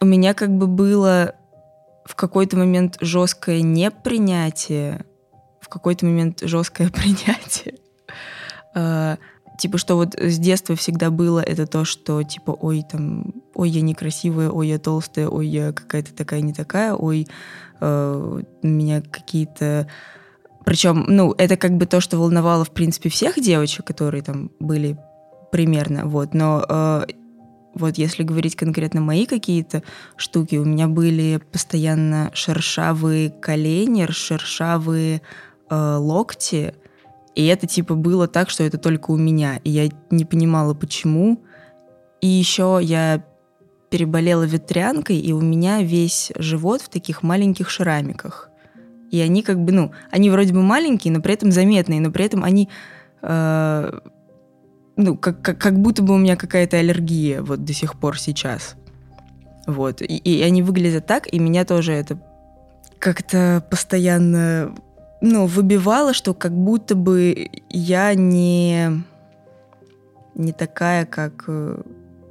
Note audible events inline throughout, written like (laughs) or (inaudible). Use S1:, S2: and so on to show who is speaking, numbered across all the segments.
S1: у меня как бы было в какой-то момент жесткое непринятие, в какой-то момент жесткое (laughs) принятие. А, типа, что вот с детства всегда было это то, что типа, ой, там, ой, я некрасивая, ой, я толстая, ой, я какая-то такая не такая, ой, э, у меня какие-то... Причем, ну, это как бы то, что волновало, в принципе, всех девочек, которые там были примерно, вот, но э, вот если говорить конкретно мои какие-то штуки, у меня были постоянно шершавые колени, шершавые э, локти, и это типа было так, что это только у меня, и я не понимала, почему. И еще я переболела ветрянкой, и у меня весь живот в таких маленьких шрамиках. И они как бы, ну, они вроде бы маленькие, но при этом заметные, но при этом они э, ну, как, как, как будто бы у меня какая-то аллергия вот до сих пор сейчас. Вот. И, и они выглядят так, и меня тоже это как-то постоянно, ну, выбивало, что как будто бы я не, не такая, как э,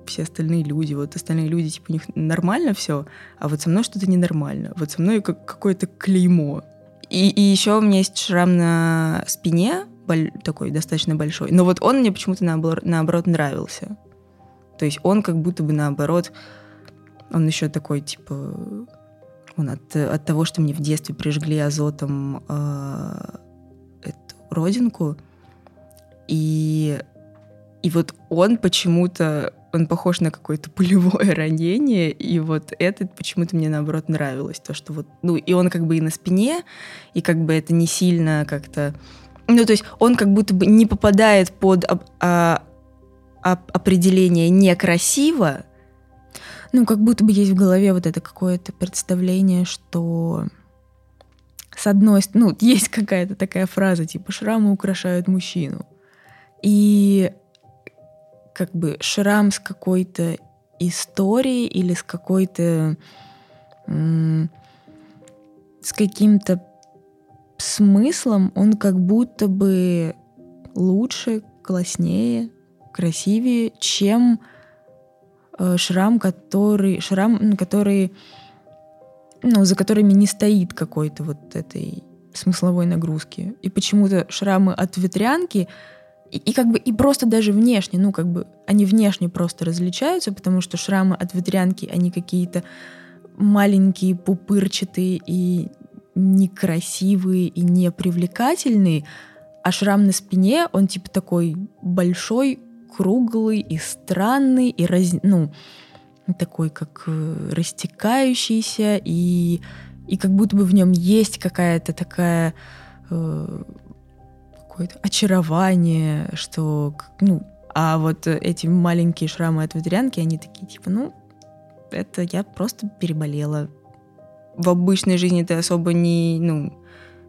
S1: все остальные люди. Вот остальные люди, типа, у них нормально все, а вот со мной что-то ненормально. Вот со мной как какое-то клеймо. И, и еще у меня есть шрам на спине, такой достаточно большой. Но вот он мне почему-то наоборот, наоборот нравился. То есть он как будто бы наоборот, он еще такой типа, он от, от того, что мне в детстве прижгли азотом э, эту родинку, и и вот он почему-то, он похож на какое-то пулевое (laughs) ранение, и вот этот почему-то мне наоборот нравилось, то, что вот, ну, и он как бы и на спине, и как бы это не сильно как-то ну, то есть он как будто бы не попадает под а, а, определение некрасиво. Ну, как будто бы есть в голове вот это какое-то представление, что с одной стороны, ну, есть какая-то такая фраза, типа «шрамы украшают мужчину». И как бы шрам с какой-то историей или с какой-то с каким-то смыслом он как будто бы лучше, класснее, красивее, чем э, шрам, который, шрам, который, ну, за которыми не стоит какой-то вот этой смысловой нагрузки. И почему-то шрамы от ветрянки и, и как бы и просто даже внешне, ну как бы они внешне просто различаются, потому что шрамы от ветрянки они какие-то маленькие, пупырчатые и некрасивые и непривлекательные, а шрам на спине, он типа такой большой, круглый и странный, и раз, ну, такой как э, растекающийся, и, и как будто бы в нем есть какая-то такая э, какое-то очарование, что, ну, а вот эти маленькие шрамы от ветрянки, они такие, типа, ну, это я просто переболела, в обычной жизни ты особо не, ну,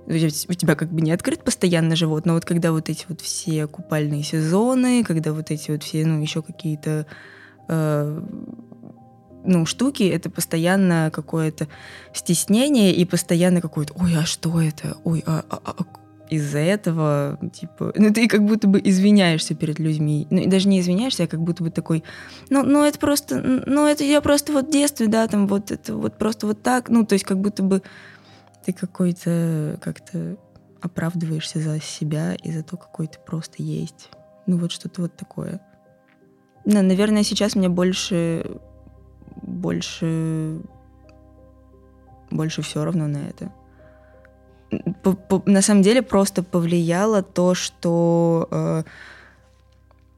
S1: у тебя как бы не открыт постоянно живот, но вот когда вот эти вот все купальные сезоны, когда вот эти вот все, ну, еще какие-то, э, ну, штуки, это постоянно какое-то стеснение и постоянно какое-то, ой, а что это? Ой, а, а, а из-за этого, типа, ну ты как будто бы извиняешься перед людьми. Ну, и даже не извиняешься, а как будто бы такой, ну, ну это просто, ну это я просто вот в детстве, да, там вот это вот просто вот так, ну, то есть как будто бы ты какой-то как-то оправдываешься за себя и за то, какой ты просто есть. Ну, вот что-то вот такое. Ну, наверное, сейчас мне больше, больше, больше все равно на это на самом деле просто повлияло то, что э,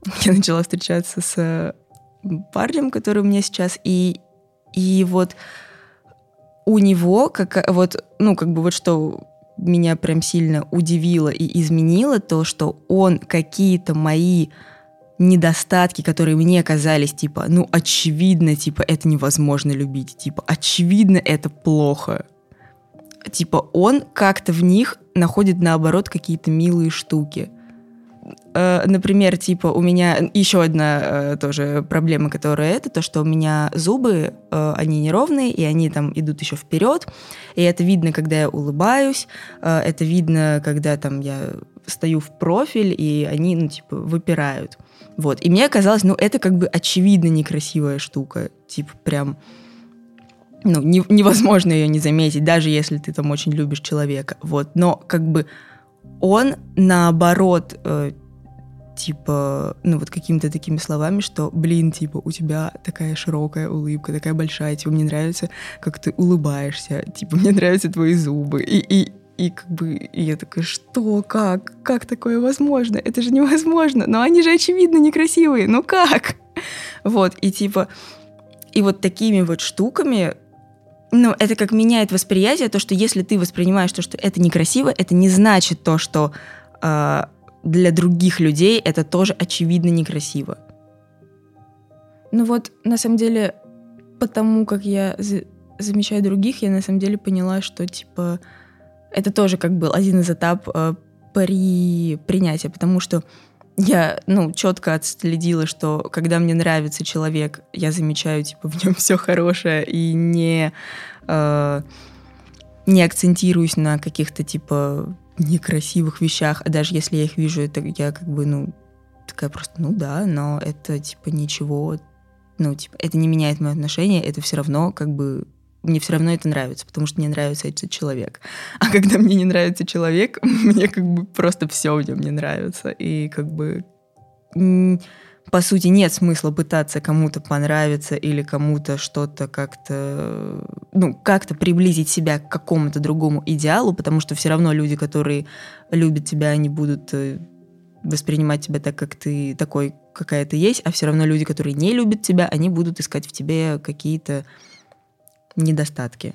S1: (laughs) я начала встречаться с парнем, который у меня сейчас, и, и вот у него, как, вот, ну, как бы вот что меня прям сильно удивило и изменило, то, что он какие-то мои недостатки, которые мне казались, типа, ну, очевидно, типа, это невозможно любить, типа, очевидно, это плохо типа он как-то в них находит наоборот какие-то милые штуки. Э, например, типа у меня еще одна э, тоже проблема, которая это, то, что у меня зубы, э, они неровные, и они там идут еще вперед, и это видно, когда я улыбаюсь, это видно, когда там я стою в профиль, и они, ну, типа, выпирают. Вот. И мне казалось, ну, это как бы очевидно некрасивая штука. Типа, прям ну, не, невозможно ее не заметить, даже если ты там очень любишь человека. Вот. Но как бы он наоборот э, типа, ну вот какими-то такими словами, что, блин, типа, у тебя такая широкая улыбка, такая большая, типа, мне нравится, как ты улыбаешься, типа, мне нравятся твои зубы. И, и, и как бы и я такая, что, как, как такое возможно? Это же невозможно. Но они же, очевидно, некрасивые. Ну как? Вот, и типа, и вот такими вот штуками ну, это как меняет восприятие, то, что если ты воспринимаешь то, что это некрасиво, это не значит то, что э, для других людей это тоже очевидно некрасиво. Ну вот, на самом деле, потому как я за замечаю других, я на самом деле поняла, что, типа, это тоже как был один из этапов э, при принятии, потому что я, ну, четко отследила, что когда мне нравится человек, я замечаю, типа, в нем (laughs) все хорошее и не, э, не акцентируюсь на каких-то, типа, некрасивых вещах, а даже если я их вижу, это я как бы, ну, такая просто, ну да, но это, типа, ничего, ну, типа, это не меняет мое отношение, это все равно, как бы, мне все равно это нравится, потому что мне нравится этот человек. А когда мне не нравится человек, (laughs) мне как бы просто все в нем не нравится. И как бы по сути, нет смысла пытаться кому-то понравиться или кому-то что-то как-то, ну, как-то приблизить себя к какому-то другому идеалу, потому что все равно люди, которые любят тебя, они будут э, воспринимать тебя так, как ты такой, какая ты есть, а все равно люди, которые не любят тебя, они будут искать в тебе какие-то недостатки.